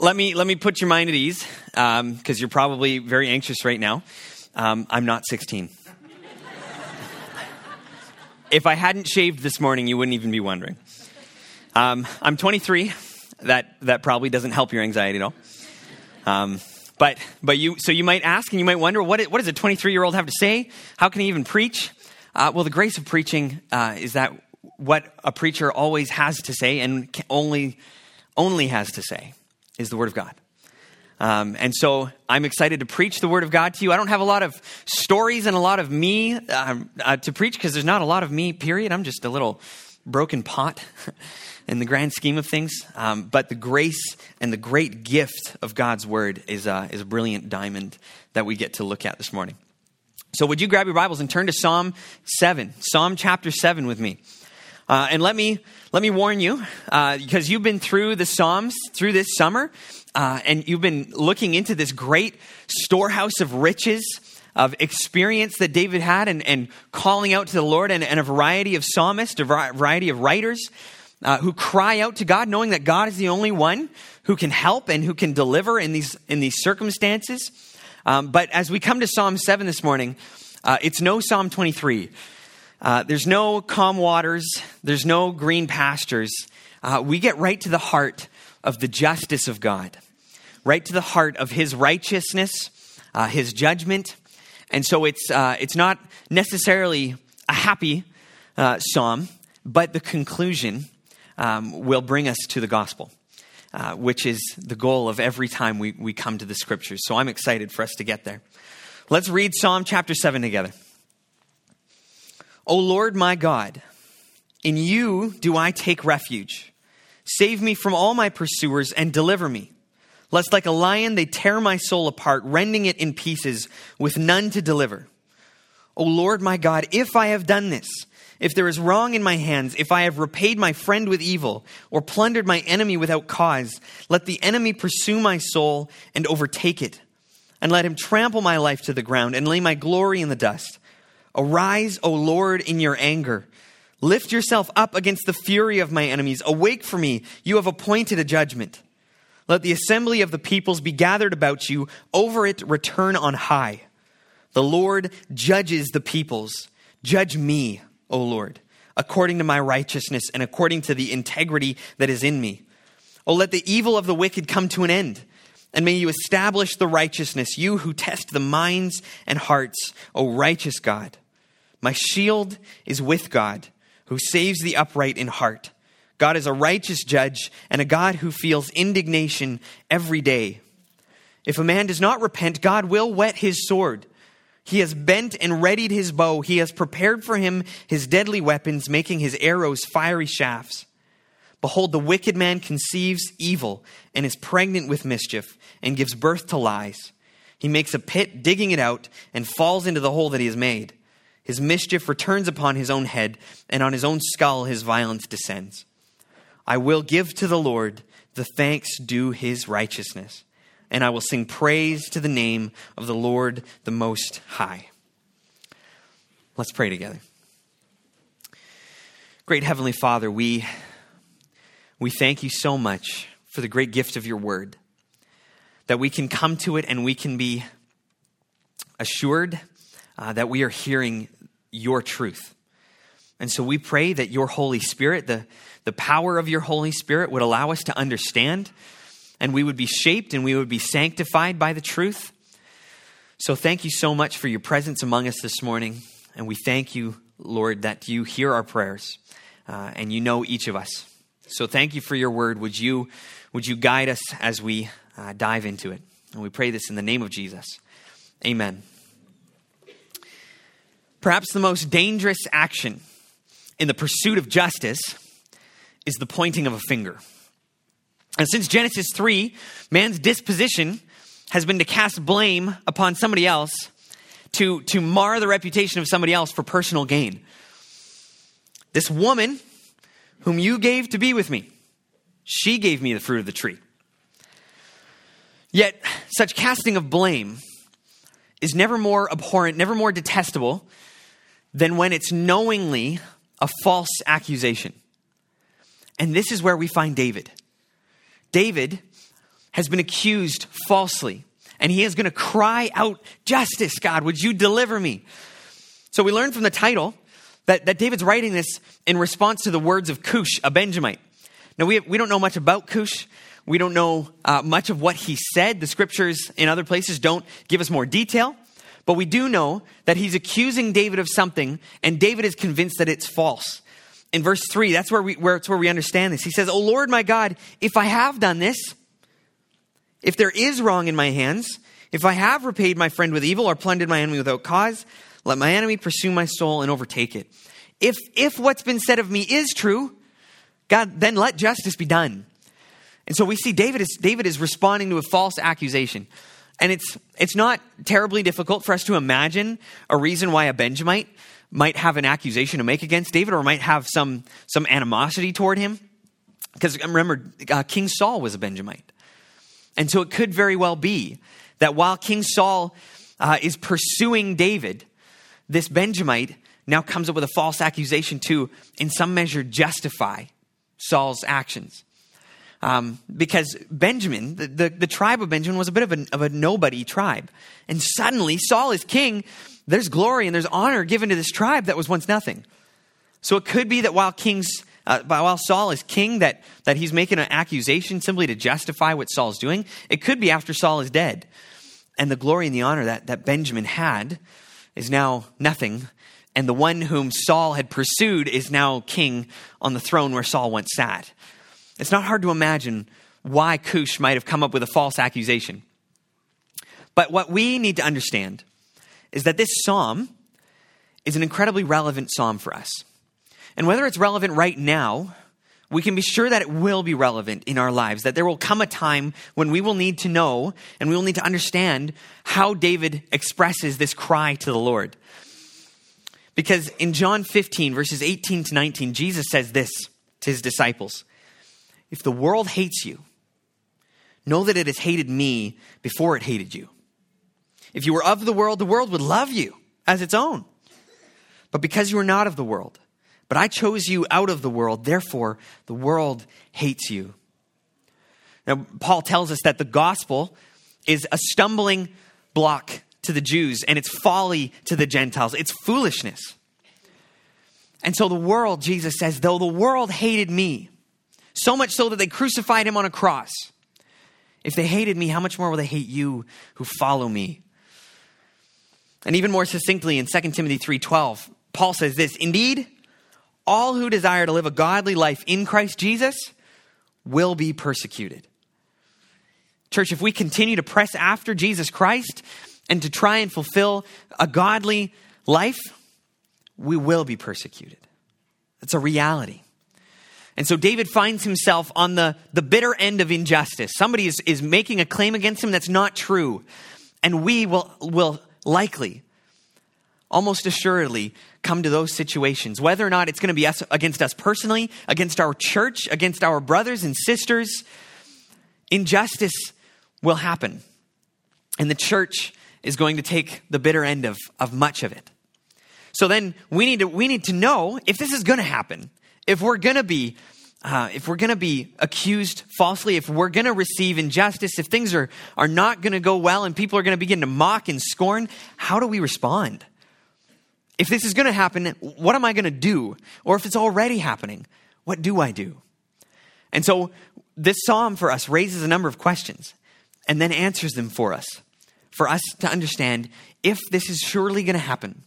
let me let me put your mind at ease because um, you're probably very anxious right now. Um, I'm not 16. if I hadn't shaved this morning, you wouldn't even be wondering. Um, I'm 23. That that probably doesn't help your anxiety at all. Um, but but you so you might ask and you might wonder what what does a 23 year old have to say? How can he even preach? Uh, well, the grace of preaching uh, is that what a preacher always has to say and only only has to say is the Word of God. Um, and so I'm excited to preach the Word of God to you. I don't have a lot of stories and a lot of me um, uh, to preach because there's not a lot of me, period. I'm just a little broken pot in the grand scheme of things. Um, but the grace and the great gift of God's Word is, uh, is a brilliant diamond that we get to look at this morning. So, would you grab your Bibles and turn to Psalm 7, Psalm chapter 7 with me? Uh, and let me let me warn you, uh, because you've been through the Psalms through this summer, uh, and you've been looking into this great storehouse of riches of experience that David had, and, and calling out to the Lord, and, and, a variety of psalmists, a variety of writers uh, who cry out to God, knowing that God is the only one who can help and who can deliver in these in these circumstances. Um, but as we come to Psalm seven this morning, uh, it's no Psalm twenty three. Uh, there's no calm waters, there's no green pastures. Uh, we get right to the heart of the justice of God, right to the heart of His righteousness, uh, His judgment. And so it's, uh, it's not necessarily a happy uh, psalm, but the conclusion um, will bring us to the gospel. Uh, which is the goal of every time we, we come to the scriptures. So I'm excited for us to get there. Let's read Psalm chapter 7 together. O Lord my God, in you do I take refuge. Save me from all my pursuers and deliver me. Lest like a lion they tear my soul apart, rending it in pieces with none to deliver. O Lord my God, if I have done this, if there is wrong in my hands, if I have repaid my friend with evil, or plundered my enemy without cause, let the enemy pursue my soul and overtake it, and let him trample my life to the ground and lay my glory in the dust. Arise, O Lord, in your anger. Lift yourself up against the fury of my enemies. Awake for me. You have appointed a judgment. Let the assembly of the peoples be gathered about you. Over it return on high. The Lord judges the peoples. Judge me, O Lord, according to my righteousness and according to the integrity that is in me. Oh, let the evil of the wicked come to an end. And may you establish the righteousness, you who test the minds and hearts, O righteous God. My shield is with God, who saves the upright in heart. God is a righteous judge and a God who feels indignation every day. If a man does not repent, God will whet his sword. He has bent and readied his bow. He has prepared for him his deadly weapons, making his arrows fiery shafts. Behold, the wicked man conceives evil and is pregnant with mischief and gives birth to lies. He makes a pit, digging it out, and falls into the hole that he has made. His mischief returns upon his own head, and on his own skull his violence descends. I will give to the Lord the thanks due his righteousness, and I will sing praise to the name of the Lord the Most High. Let's pray together. Great Heavenly Father, we, we thank you so much for the great gift of your word, that we can come to it and we can be assured uh, that we are hearing your truth. And so we pray that your Holy Spirit, the, the power of your Holy Spirit, would allow us to understand and we would be shaped and we would be sanctified by the truth. So thank you so much for your presence among us this morning. And we thank you, Lord, that you hear our prayers uh, and you know each of us. So thank you for your word. Would you, would you guide us as we uh, dive into it? And we pray this in the name of Jesus. Amen. Perhaps the most dangerous action in the pursuit of justice is the pointing of a finger. And since Genesis 3, man's disposition has been to cast blame upon somebody else, to, to mar the reputation of somebody else for personal gain. This woman, whom you gave to be with me, she gave me the fruit of the tree. Yet, such casting of blame is never more abhorrent, never more detestable than when it's knowingly a false accusation. And this is where we find David. David has been accused falsely, and he is going to cry out, Justice, God, would you deliver me? So we learn from the title that, that David's writing this in response to the words of Cush, a Benjamite. Now, we, we don't know much about Cush. We don't know uh, much of what he said. The scriptures in other places don't give us more detail. But we do know that he's accusing David of something, and David is convinced that it's false. In verse 3, that's where we, where, it's where we understand this. He says, Oh Lord my God, if I have done this, if there is wrong in my hands, if I have repaid my friend with evil or plundered my enemy without cause, let my enemy pursue my soul and overtake it. If, if what's been said of me is true, God, then let justice be done. And so we see David is, David is responding to a false accusation. And it's, it's not terribly difficult for us to imagine a reason why a Benjamite might have an accusation to make against David or might have some, some animosity toward him. Because remember, uh, King Saul was a Benjamite. And so it could very well be that while King Saul uh, is pursuing David, this Benjamite now comes up with a false accusation to, in some measure, justify Saul's actions. Um, because Benjamin, the, the, the, tribe of Benjamin, was a bit of a, of a nobody tribe. And suddenly, Saul is king. There's glory and there's honor given to this tribe that was once nothing. So it could be that while kings, uh, while Saul is king, that, that he's making an accusation simply to justify what Saul's doing. It could be after Saul is dead. And the glory and the honor that, that Benjamin had is now nothing. And the one whom Saul had pursued is now king on the throne where Saul once sat. It's not hard to imagine why Cush might have come up with a false accusation. But what we need to understand is that this psalm is an incredibly relevant psalm for us. And whether it's relevant right now, we can be sure that it will be relevant in our lives, that there will come a time when we will need to know and we will need to understand how David expresses this cry to the Lord. Because in John 15, verses 18 to 19, Jesus says this to his disciples If the world hates you, know that it has hated me before it hated you. If you were of the world, the world would love you as its own. But because you are not of the world, but I chose you out of the world, therefore the world hates you. Now, Paul tells us that the gospel is a stumbling block to the Jews and it's folly to the Gentiles. It's foolishness. And so the world, Jesus says, though the world hated me, so much so that they crucified him on a cross, if they hated me, how much more will they hate you who follow me? And even more succinctly in 2 Timothy 3:12, Paul says this, indeed, all who desire to live a godly life in Christ Jesus will be persecuted. Church, if we continue to press after Jesus Christ and to try and fulfill a godly life, we will be persecuted. It's a reality. And so David finds himself on the, the bitter end of injustice. Somebody is, is making a claim against him that's not true. And we will, will likely, almost assuredly, come to those situations. Whether or not it's going to be us, against us personally, against our church, against our brothers and sisters, injustice will happen. And the church is going to take the bitter end of, of much of it. So then we need to, we need to know if this is going to happen, if we're going to be uh, if we're going to be accused falsely, if we're going to receive injustice, if things are, are not going to go well and people are going to begin to mock and scorn, how do we respond? If this is going to happen, what am I going to do? Or if it's already happening, what do I do? And so this psalm for us raises a number of questions and then answers them for us, for us to understand if this is surely going to happen,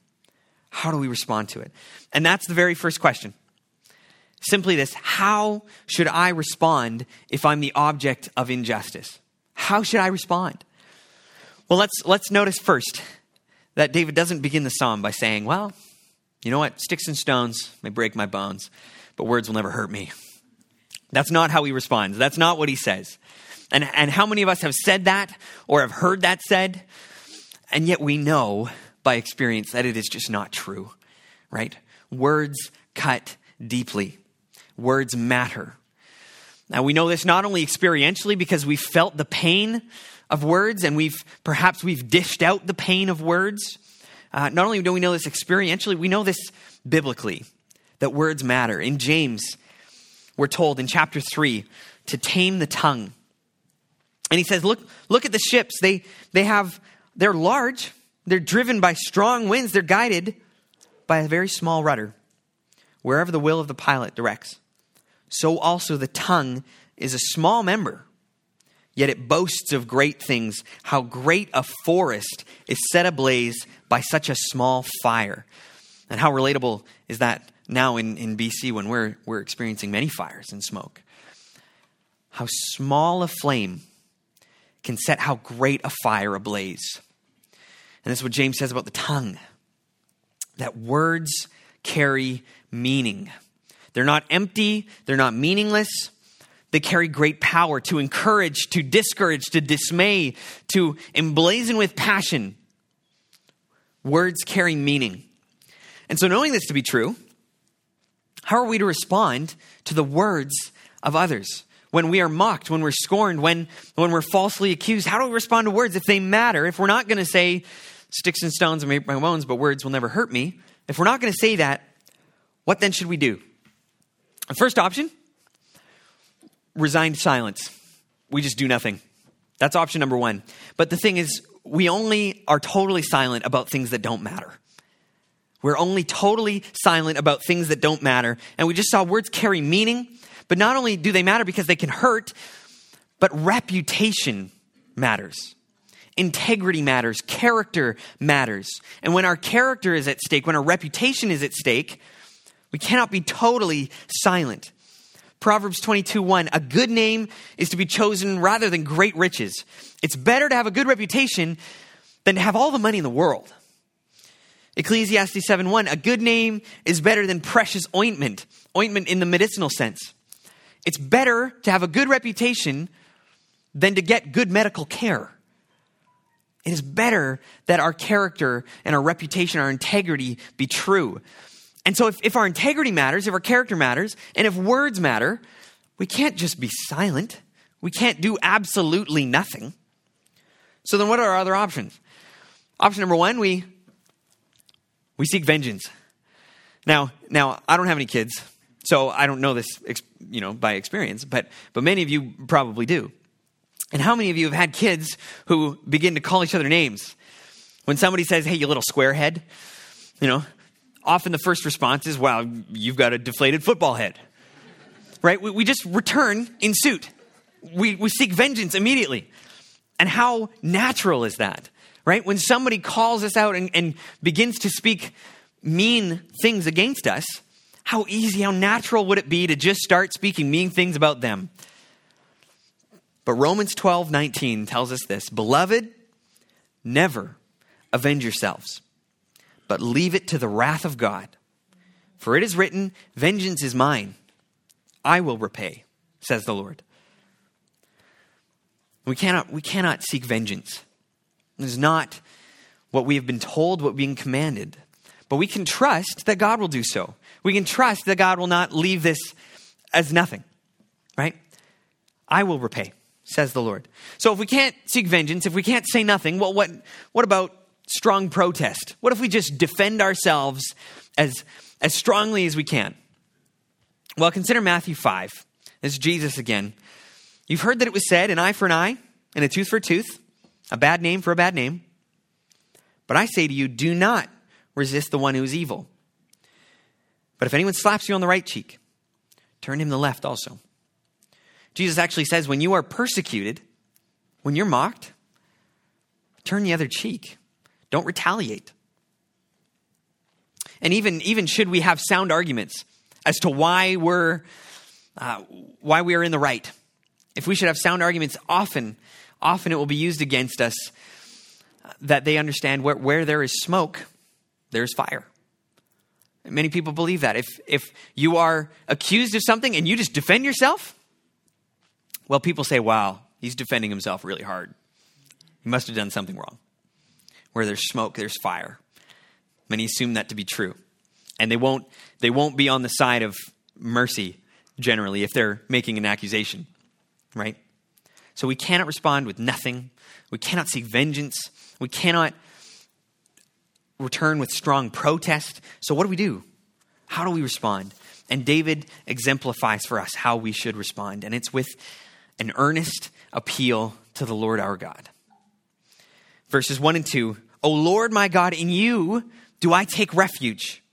how do we respond to it? And that's the very first question. Simply this How should I respond if I'm the object of injustice? How should I respond? Well, let's, let's notice first that David doesn't begin the psalm by saying, Well, you know what? Sticks and stones may break my bones, but words will never hurt me. That's not how he responds. That's not what he says. And, and how many of us have said that or have heard that said? And yet we know by experience that it is just not true, right? Words cut deeply, words matter. Now, we know this not only experientially because we've felt the pain of words and we've perhaps we've dished out the pain of words. Uh, not only do we know this experientially, we know this biblically that words matter. In James, we're told in chapter 3 to tame the tongue And he says, look, look at the ships. They, they have, they're large. They're driven by strong winds. They're guided by a very small rudder, wherever the will of the pilot directs. So also the tongue is a small member, yet it boasts of great things. How great a forest is set ablaze by such a small fire. And how relatable is that now in, in BC when we're, we're experiencing many fires and smoke? How small a flame can set how great a fire ablaze. And this is what James says about the tongue that words carry meaning. They're not empty, they're not meaningless. They carry great power to encourage, to discourage, to dismay, to emblazon with passion. Words carry meaning. And so, knowing this to be true, how are we to respond to the words of others? When we are mocked, when we're scorned, when, when we're falsely accused, how do we respond to words if they matter? If we're not going to say, sticks and stones may break my bones, but words will never hurt me. If we're not going to say that, what then should we do? The first option resigned silence. We just do nothing. That's option number one. But the thing is, we only are totally silent about things that don't matter. We're only totally silent about things that don't matter. And we just saw words carry meaning, but not only do they matter because they can hurt, but reputation matters. Integrity matters. Character matters. And when our character is at stake, when our reputation is at stake, we cannot be totally silent. Proverbs 22 1 A good name is to be chosen rather than great riches. It's better to have a good reputation than to have all the money in the world. Ecclesiastes 7 1 A good name is better than precious ointment, ointment in the medicinal sense. It's better to have a good reputation than to get good medical care. It is better that our character and our reputation, our integrity be true. And so, if, if our integrity matters, if our character matters, and if words matter, we can't just be silent. We can't do absolutely nothing. So, then what are our other options? Option number one, we, we seek vengeance. Now, now, I don't have any kids, so I don't know this, you know, by experience, but, but many of you probably do. And how many of you have had kids who begin to call each other names? When somebody says, hey, you little squarehead, you know, often the first response is, wow, you've got a deflated football head. Right? We, we just return in suit. We, we seek vengeance immediately. And how natural is that? Right? When somebody calls us out and, and begins to speak mean things against us, how easy, how natural would it be to just start speaking mean things about them? But Romans 12, 19 tells us this Beloved, never avenge yourselves, but leave it to the wrath of God. For it is written, Vengeance is mine, I will repay, says the Lord. We cannot, we cannot seek vengeance. It is not what we have been told, what been commanded. But we can trust that God will do so. We can trust that God will not leave this as nothing, right? I will repay says the Lord. So if we can't seek vengeance, if we can't say nothing, well, what, what about strong protest? What if we just defend ourselves as, as strongly as we can? Well, consider Matthew 5. This is Jesus again. You've heard that it was said, an eye for an eye and a tooth for a tooth, a bad name for a bad name. But I say to you, do not resist the one who is evil. But if anyone slaps you on the right cheek, turn him the left also. Jesus actually says, when you are persecuted, when you're mocked, turn the other cheek. Don't retaliate. And even, even should we have sound arguments as to why we're, uh, why we are in the right, if we should have sound arguments, often, often it will be used against us that they understand where, where there is smoke, there's fire. Many people believe that. If, if you are accused of something and you just defend yourself, well, people say, wow, he's defending himself really hard. He must have done something wrong. Where there's smoke, there's fire. Many assume that to be true. And they won't, they won't be on the side of mercy generally if they're making an accusation, right? So we cannot respond with nothing. We cannot seek vengeance. We cannot return with strong protest. So what do we do? How do we respond? And David exemplifies for us how we should respond. And it's with an earnest appeal to the Lord our God. Verses 1 and 2 O Lord my God, in you do I take refuge.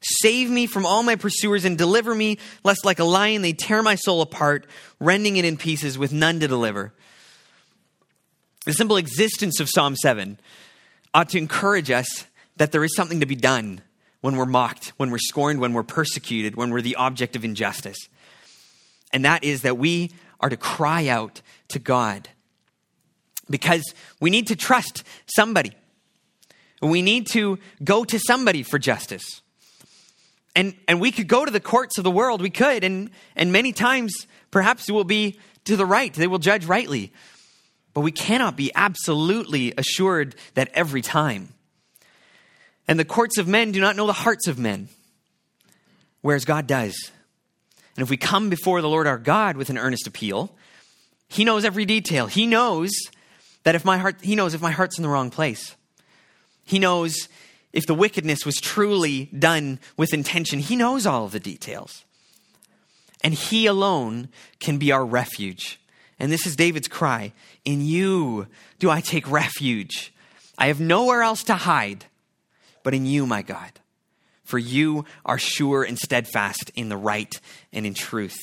Save me from all my pursuers and deliver me, lest like a lion they tear my soul apart, rending it in pieces with none to deliver. The simple existence of Psalm 7 ought to encourage us that there is something to be done when we're mocked, when we're scorned, when we're persecuted, when we're the object of injustice. And that is that we are to cry out to God because we need to trust somebody. We need to go to somebody for justice. And, and we could go to the courts of the world, we could, and, and many times perhaps it will be to the right, they will judge rightly. But we cannot be absolutely assured that every time. And the courts of men do not know the hearts of men, whereas God does. And if we come before the Lord our God with an earnest appeal, He knows every detail. He knows that if my heart, He knows if my heart's in the wrong place. He knows if the wickedness was truly done with intention. He knows all of the details. And He alone can be our refuge. And this is David's cry In you do I take refuge. I have nowhere else to hide but in you, my God. For you are sure and steadfast in the right and in truth.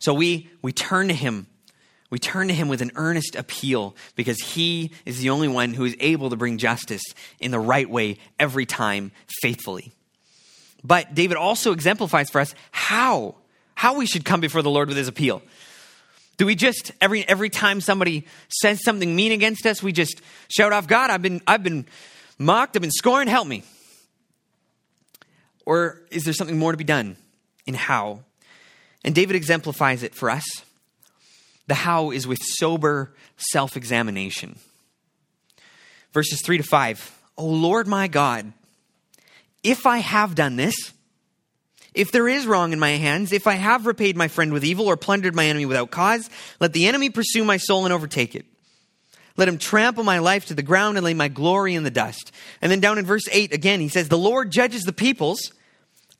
So we, we turn to him. We turn to him with an earnest appeal because he is the only one who is able to bring justice in the right way every time faithfully. But David also exemplifies for us how how we should come before the Lord with his appeal. Do we just every every time somebody says something mean against us, we just shout off, God, I've been I've been mocked, I've been scorned, help me. Or is there something more to be done in how? And David exemplifies it for us. The how is with sober self examination. Verses 3 to 5 O Lord my God, if I have done this, if there is wrong in my hands, if I have repaid my friend with evil or plundered my enemy without cause, let the enemy pursue my soul and overtake it. Let him trample my life to the ground and lay my glory in the dust. And then down in verse 8 again, he says, The Lord judges the peoples.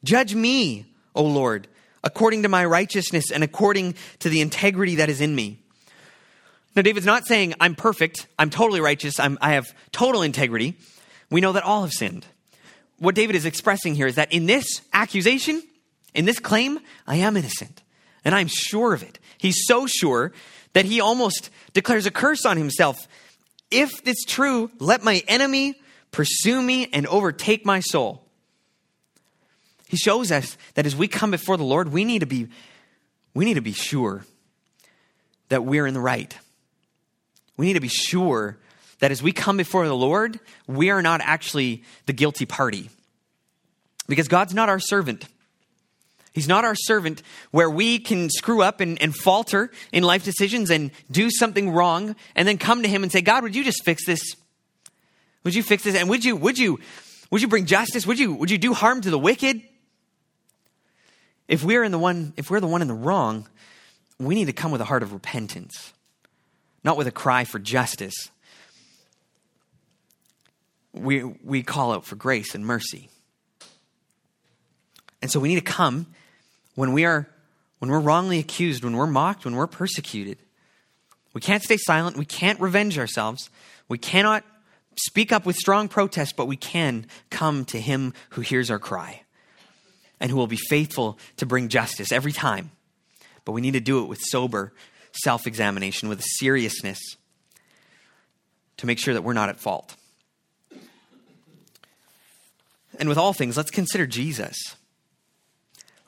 Judge me, O Lord, according to my righteousness and according to the integrity that is in me. Now, David's not saying, I'm perfect, I'm totally righteous, I'm, I have total integrity. We know that all have sinned. What David is expressing here is that in this accusation, in this claim, I am innocent. And I'm sure of it. He's so sure that he almost declares a curse on himself. If it's true, let my enemy pursue me and overtake my soul. He shows us that as we come before the Lord, we need to be, we need to be sure that we're in the right. We need to be sure that as we come before the Lord, we are not actually the guilty party. Because God's not our servant. He's not our servant where we can screw up and, and, falter in life decisions and do something wrong and then come to him and say, God, would you just fix this? Would you fix this? And would you, would you, would you bring justice? Would you, would you do harm to the wicked? If we're in the one, if we're the one in the wrong, we need to come with a heart of repentance, not with a cry for justice. We, we call out for grace and mercy. And so we need to come when we are when we're wrongly accused, when we're mocked, when we're persecuted. We can't stay silent. We can't revenge ourselves. We cannot speak up with strong protest, but we can come to him who hears our cry and who will be faithful to bring justice every time. But we need to do it with sober self examination, with a seriousness to make sure that we're not at fault. And with all things, let's consider Jesus.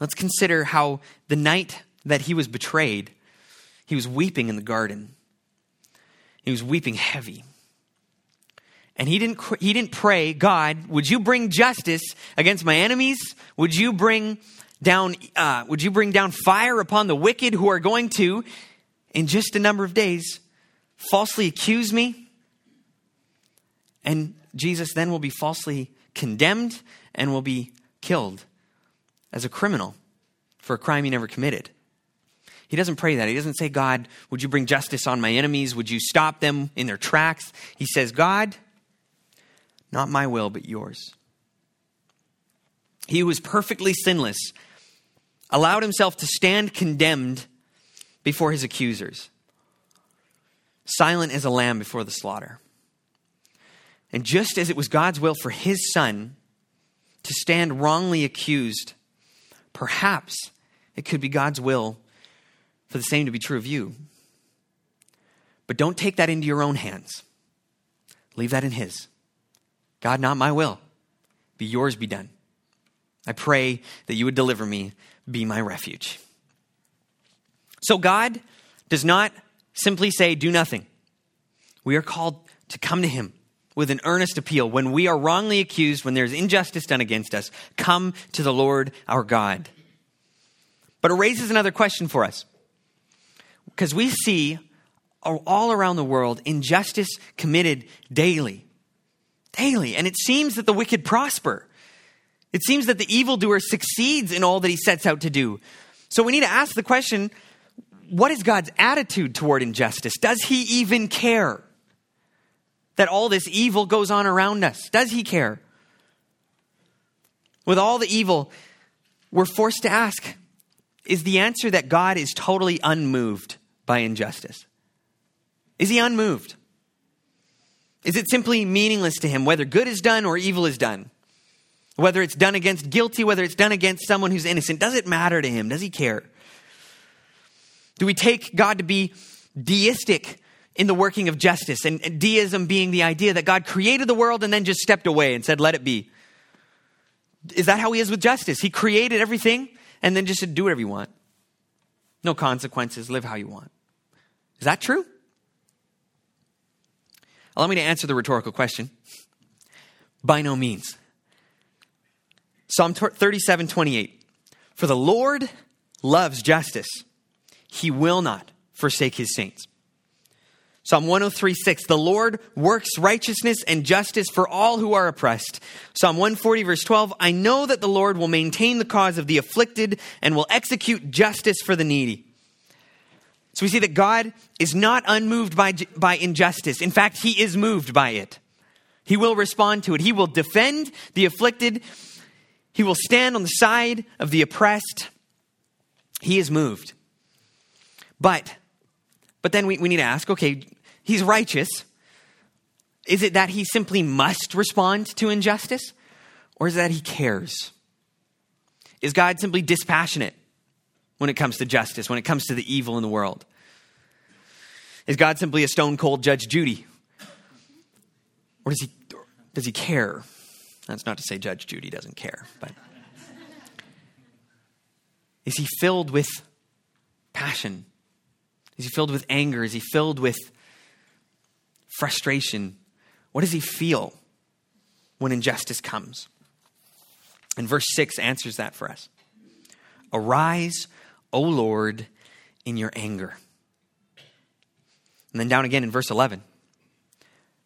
Let's consider how the night that he was betrayed, he was weeping in the garden. He was weeping heavy. And he didn't, he didn't pray, God, would you bring justice against my enemies? Would you bring down, uh, would you bring down fire upon the wicked who are going to, in just a number of days, falsely accuse me? And Jesus then will be falsely condemned and will be killed as a criminal for a crime he never committed. He doesn't pray that. He doesn't say, God, would you bring justice on my enemies? Would you stop them in their tracks? He says, God, not my will, but yours. He was perfectly sinless, allowed himself to stand condemned before his accusers. silent as a lamb before the slaughter. And just as it was God's will for his son to stand wrongly accused, perhaps it could be God's will for the same to be true of you. But don't take that into your own hands. Leave that in His. God, not my will, be yours be done. I pray that you would deliver me, be my refuge. So God does not simply say, do nothing. We are called to come to Him with an earnest appeal. When we are wrongly accused, when there's injustice done against us, come to the Lord our God. But it raises another question for us. Because we see all around the world injustice committed daily. Daily. And it seems that the wicked prosper. It seems that the evildoer succeeds in all that he sets out to do. So we need to ask the question what is God's attitude toward injustice? Does he even care that all this evil goes on around us? Does he care? With all the evil, we're forced to ask is the answer that God is totally unmoved by injustice? Is he unmoved? Is it simply meaningless to him whether good is done or evil is done? Whether it's done against guilty, whether it's done against someone who's innocent, does it matter to him? Does he care? Do we take God to be deistic in the working of justice? And, deism being the idea that God created the world and then just stepped away and said, let it be. Is that how he is with justice? He created everything and then just said, do whatever you want. No consequences, live how you want. Is that true? Allow me to answer the rhetorical question. By no means. Psalm 37 28. For the Lord loves justice, he will not forsake his saints. Psalm 103 6. The Lord works righteousness and justice for all who are oppressed. Psalm 140 verse 12. I know that the Lord will maintain the cause of the afflicted and will execute justice for the needy. So we see that God is not unmoved by, by injustice. In fact, he is moved by it. He will respond to it. He will defend the afflicted. He will stand on the side of the oppressed. He is moved. But, but then we, we need to ask okay, he's righteous. Is it that he simply must respond to injustice? Or is it that he cares? Is God simply dispassionate? When it comes to justice, when it comes to the evil in the world? Is God simply a stone cold Judge Judy? Or does he, does he care? That's not to say Judge Judy doesn't care, but is he filled with passion? Is he filled with anger? Is he filled with frustration? What does he feel when injustice comes? And verse 6 answers that for us. Arise, O Lord, in your anger. And then down again in verse 11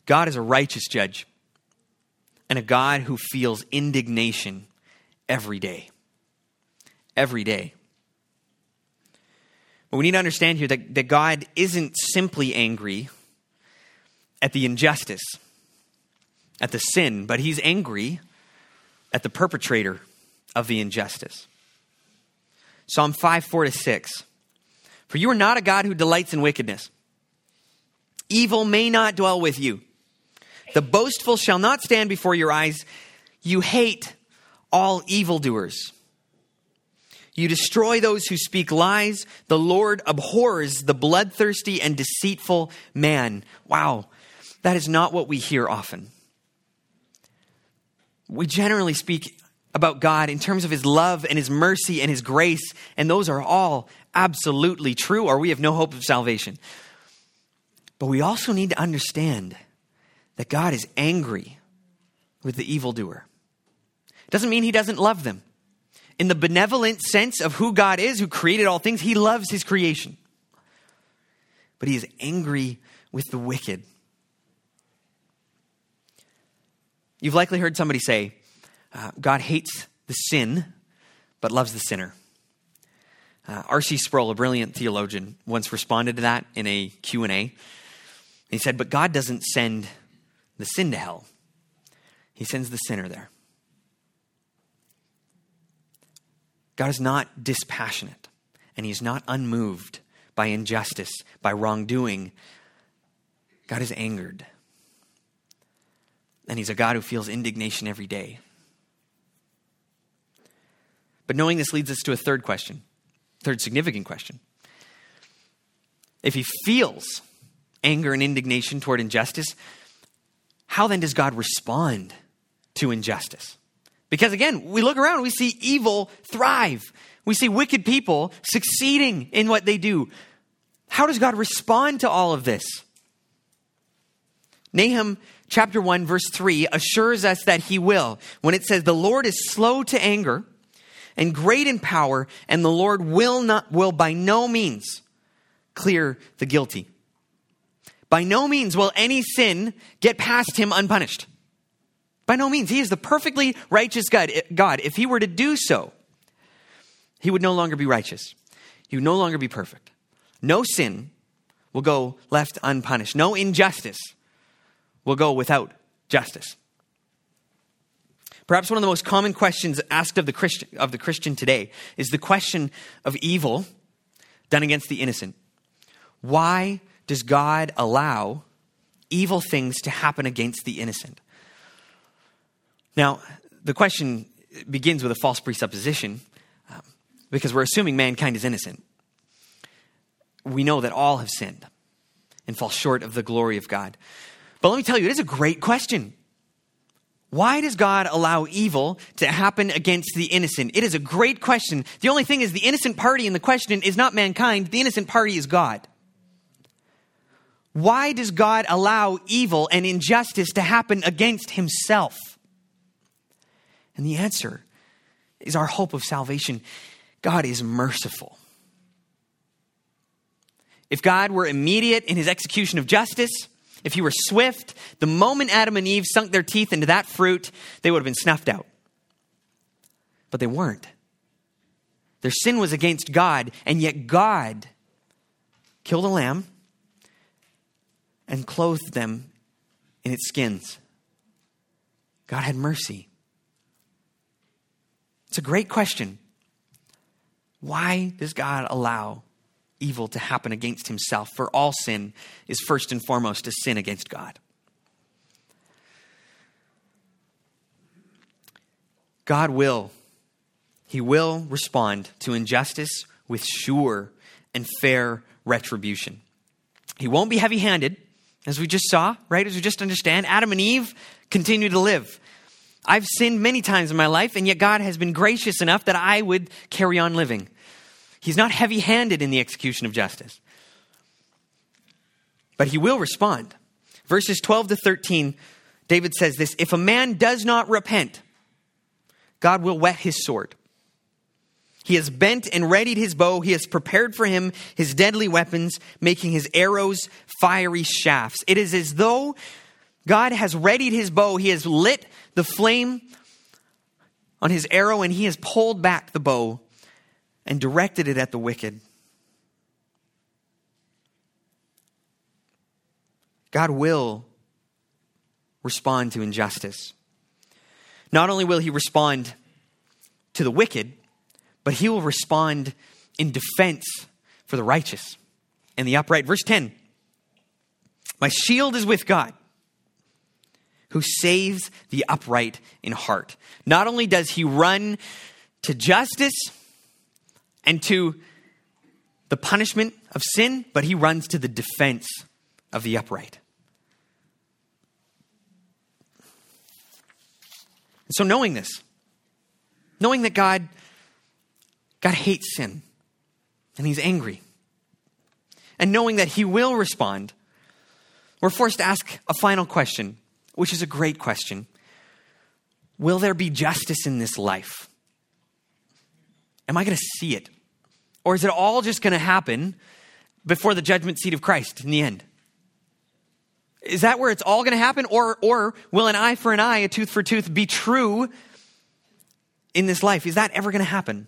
God is a righteous judge and a God who feels indignation every day. Every day. But we need to understand here that, that God isn't simply angry at the injustice, at the sin, but he's angry at the perpetrator of the injustice. Psalm 5, 4 to 6. For you are not a God who delights in wickedness. Evil may not dwell with you. The boastful shall not stand before your eyes. You hate all evildoers. You destroy those who speak lies. The Lord abhors the bloodthirsty and deceitful man. Wow, that is not what we hear often. We generally speak about God in terms of his love and his mercy and his grace, and those are all absolutely true, or we have no hope of salvation. But we also need to understand that God is angry with the evildoer. Doesn't mean he doesn't love them. In the benevolent sense of who God is, who created all things, he loves his creation. But he is angry with the wicked. You've likely heard somebody say, uh, God hates the sin, but loves the sinner. Uh, R.C. Sproul, a brilliant theologian, once responded to that in a Q&A. He said, but God doesn't send the sin to hell. He sends the sinner there. God is not dispassionate, and He's not unmoved by injustice, by wrongdoing. God is angered. And he's a God who feels indignation every day. But knowing this leads us to a third question, third significant question. If he feels anger and indignation toward injustice, how then does God respond to injustice? Because again, we look around, we see evil thrive. We see wicked people succeeding in what they do. How does God respond to all of this? Nahum chapter 1 verse 3 assures us that he will when it says the Lord is slow to anger and great in power and the Lord will not will by no means clear the guilty. By no means will any sin get past him unpunished. By no means. He is the perfectly righteous God. Eh, God. If he were to do so, he would no longer be righteous. He would no longer be perfect. No sin will go left unpunished. No injustice will go without justice. Perhaps one of the most common questions asked of the Christian, of the Christian today is the question of evil done against the innocent. Why does God allow evil things to happen against the innocent? Now, the question begins with a false presupposition um, because we're assuming mankind is innocent. We know that all have sinned and fall short of the glory of God. But let me tell you, it is a great question. Why does God allow evil to happen against the innocent? It is a great question. The only thing is, the innocent party in the question is not mankind, the innocent party is God. Why does God allow evil and injustice to happen against himself? And the answer is our hope of salvation. God is merciful. If God were immediate in his execution of justice, if he were swift, the moment Adam and Eve sunk their teeth into that fruit, they would have been snuffed out. But they weren't. Their sin was against God, and yet God killed a lamb and clothed them in its skins. God had mercy. It's a great question. Why does God allow evil to happen against himself? For all sin is first and foremost a sin against God. God will, He will respond to injustice with sure and fair retribution. He won't be heavy handed, as we just saw, right? As we just understand. Adam and Eve continue to live. I've sinned many times in my life, and yet God has been gracious enough that I would carry on living. He's not heavy handed in the execution of justice. But he will respond. Verses 12 to 13, David says this If a man does not repent, God will whet his sword. He has bent and readied his bow. He has prepared for him his deadly weapons, making his arrows fiery shafts. It is as though God has readied his bow. He has lit the flame on his arrow and he has pulled back the bow and directed it at the wicked. God will respond to injustice. Not only will he respond to the wicked, but he will respond in defense for the righteous and the upright. Verse 10 My shield is with God who saves the upright in heart. Not only does he run to justice and to the punishment of sin, but he runs to the defense of the upright. And so knowing this, knowing that God God hates sin and he's angry. And knowing that he will respond, we're forced to ask a final question which is a great question. Will there be justice in this life? Am I going to see it? Or is it all just going to happen before the judgment seat of Christ in the end? Is that where it's all going to happen? Or, or will an eye for an eye, a tooth for tooth be true in this life? Is that ever going to happen?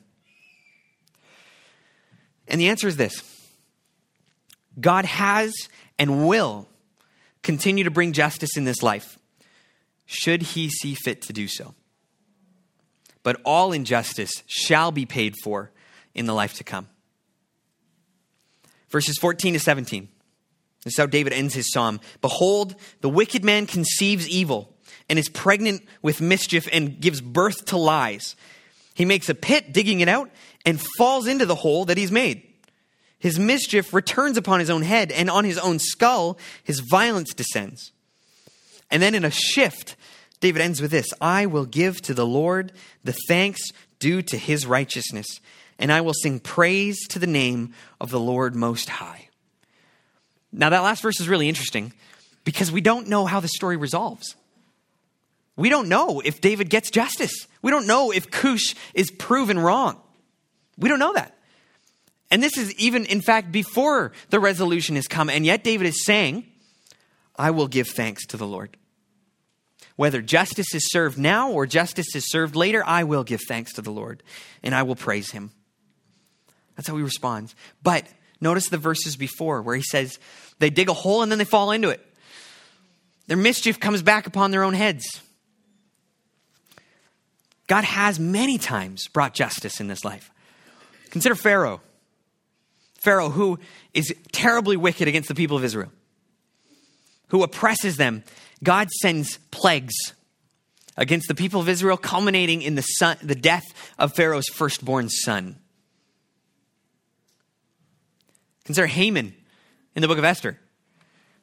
And the answer is this God has and will continue to bring justice in this life, should he see fit to do so. But all injustice shall be paid for in the life to come. Verses 14 to 17. This is how David ends his psalm. Behold, the wicked man conceives evil and is pregnant with mischief and gives birth to lies. He makes a pit, digging it out, and falls into the hole that he's made. His mischief returns upon his own head, and on his own skull his violence descends. And then in a shift, David ends with this I will give to the Lord the thanks due to his righteousness, and I will sing praise to the name of the Lord Most High. Now, that last verse is really interesting because we don't know how the story resolves. We don't know if David gets justice. We don't know if Cush is proven wrong. We don't know that. And this is even, in fact, before the resolution has come. And yet David is saying, I will give thanks to the Lord. Whether justice is served now or justice is served later, I will give thanks to the Lord and I will praise him. That's how he responds. But notice the verses before where he says, they dig a hole and then they fall into it. Their mischief comes back upon their own heads. God has many times brought justice in this life. Consider Pharaoh. Pharaoh, who is terribly wicked against the people of Israel, who oppresses them. God sends plagues against the people of Israel, culminating in the, son, the death of Pharaoh's firstborn son. Consider Haman in the book of Esther,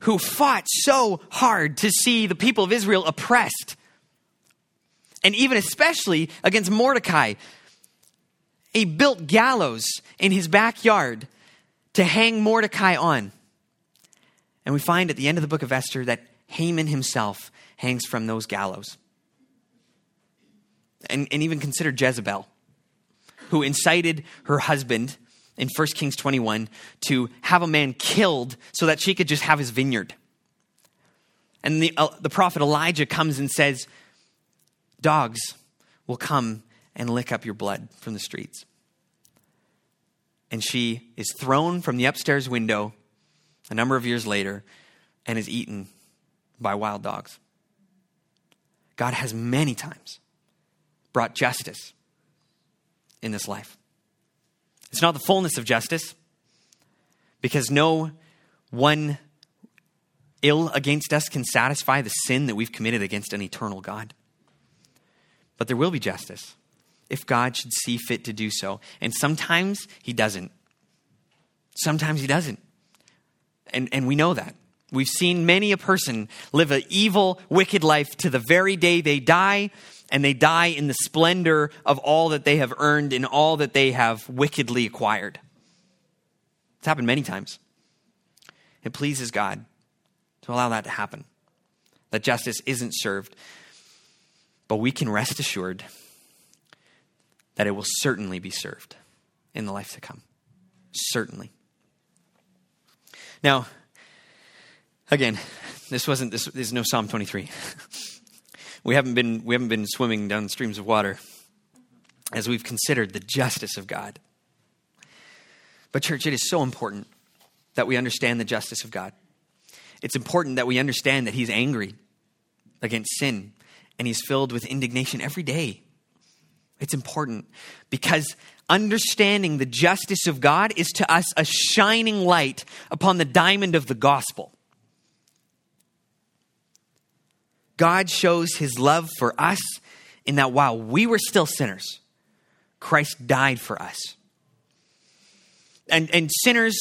who fought so hard to see the people of Israel oppressed. And even especially against Mordecai. He built gallows in his backyard to hang Mordecai on. And we find at the end of the book of Esther that Haman himself hangs from those gallows. And, and even consider Jezebel, who incited her husband in 1 Kings 21 to have a man killed so that she could just have his vineyard. And the, uh, the prophet Elijah comes and says, Dogs will come and lick up your blood from the streets and she is thrown from the upstairs window a number of years later and is eaten by wild dogs. God has many times brought justice in this life. It's not the fullness of justice because no one ill against us can satisfy the sin that we've committed against an eternal God. But there will be justice if God should see fit to do so. And sometimes He doesn't. Sometimes He doesn't. And, and we know that. We've seen many a person live an evil, wicked life to the very day they die, and they die in the splendor of all that they have earned and all that they have wickedly acquired. It's happened many times. It pleases God to allow that to happen, that justice isn't served. But we can rest assured that it will certainly be served in the life to come. Certainly. Now, again, this wasn't this, this is no Psalm 23. we haven't been we haven't been swimming down streams of water as we've considered the justice of God. But church, it is so important that we understand the justice of God. It's important that we understand that he's angry against sin and he's filled with indignation every day it's important because understanding the justice of God is to us a shining light upon the diamond of the gospel. God shows his love for us in that while we were still sinners, Christ died for us. And, and sinners,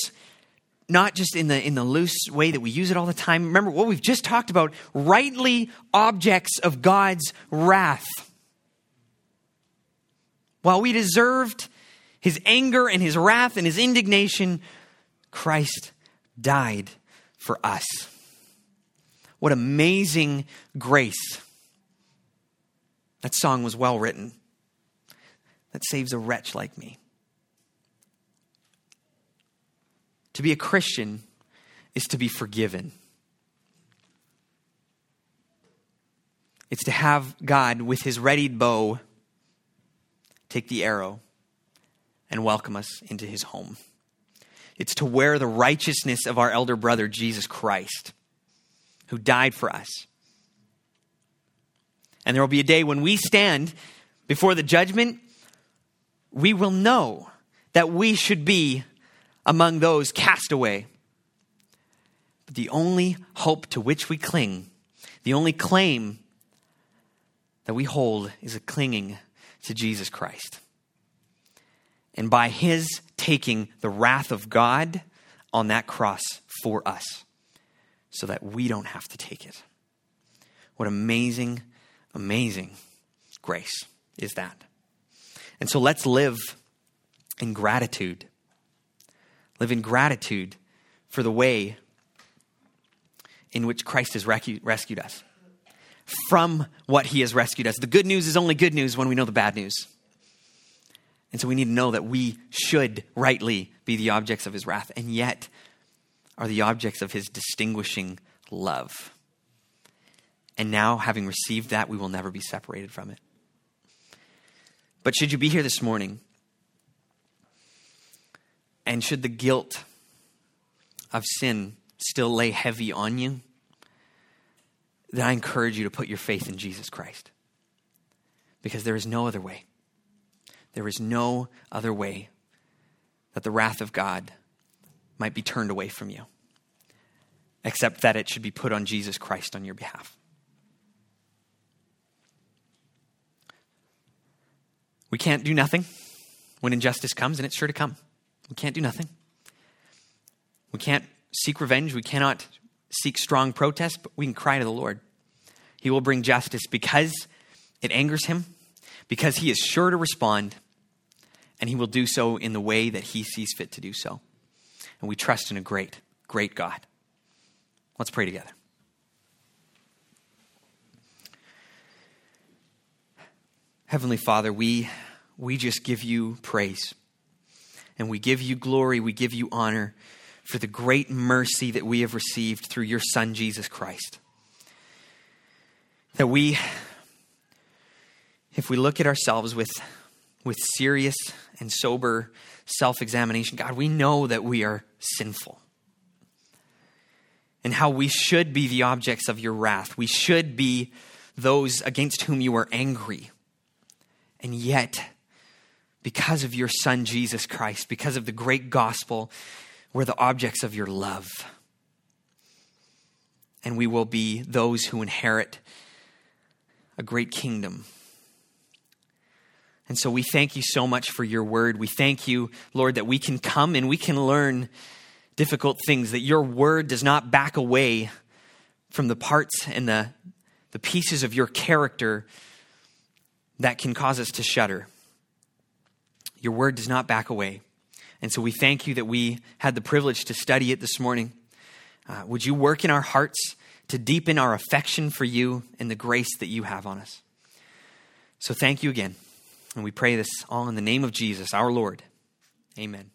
not just in the, in the loose way that we use it all the time. Remember what we've just talked about rightly objects of God's wrath while we deserved his anger and his wrath and his indignation, Christ died for us. What amazing grace. That song was well written. That saves a wretch like me. To be a Christian is to be forgiven. It's to have God with his readied bow take the arrow and welcome us into his home. It's to wear the righteousness of our elder brother, Jesus Christ, who died for us. And there will be a day when we stand before the judgment, we will know that we should be among those cast away. But the only hope to which we cling, the only claim that we hold is a clinging to Jesus Christ. And by his taking the wrath of God on that cross for us, so that we don't have to take it. What amazing, amazing grace is that. And so let's live in gratitude. Live in gratitude for the way in which Christ has rescued us from what he has rescued us. The good news is only good news when we know the bad news. And so we need to know that we should rightly be the objects of his wrath, and yet are the objects of his distinguishing love. And now, having received that, we will never be separated from it. But should you be here this morning, and should the guilt of sin still lay heavy on you, then I encourage you to put your faith in Jesus Christ. Because there is no other way. There is no other way that the wrath of God might be turned away from you, except that it should be put on Jesus Christ on your behalf. We can't do nothing when injustice comes, and it's sure to come. We can't do nothing. We can't seek revenge. We cannot seek strong protest, but we can cry to the Lord. He will bring justice because it angers him, because he is sure to respond, and he will do so in the way that he sees fit to do so. And we trust in a great, great God. Let's pray together. Heavenly Father, we, we just give you praise. And we give you glory, we give you honor for the great mercy that we have received through your Son, Jesus Christ. That we, if we look at ourselves with, with serious and sober self examination, God, we know that we are sinful. And how we should be the objects of your wrath. We should be those against whom you are angry. And yet, because of your Son, Jesus Christ, because of the great gospel, we're the objects of your love. And we will be those who inherit a great kingdom. And so we thank you so much for your word. We thank you, Lord, that we can come and we can learn difficult things, that your word does not back away from the parts and the, the pieces of your character that can cause us to shudder. Your word does not back away. And so we thank you that we had the privilege to study it this morning. Uh, would you work in our hearts to deepen our affection for you and the grace that you have on us? So thank you again. And we pray this all in the name of Jesus, our Lord. Amen.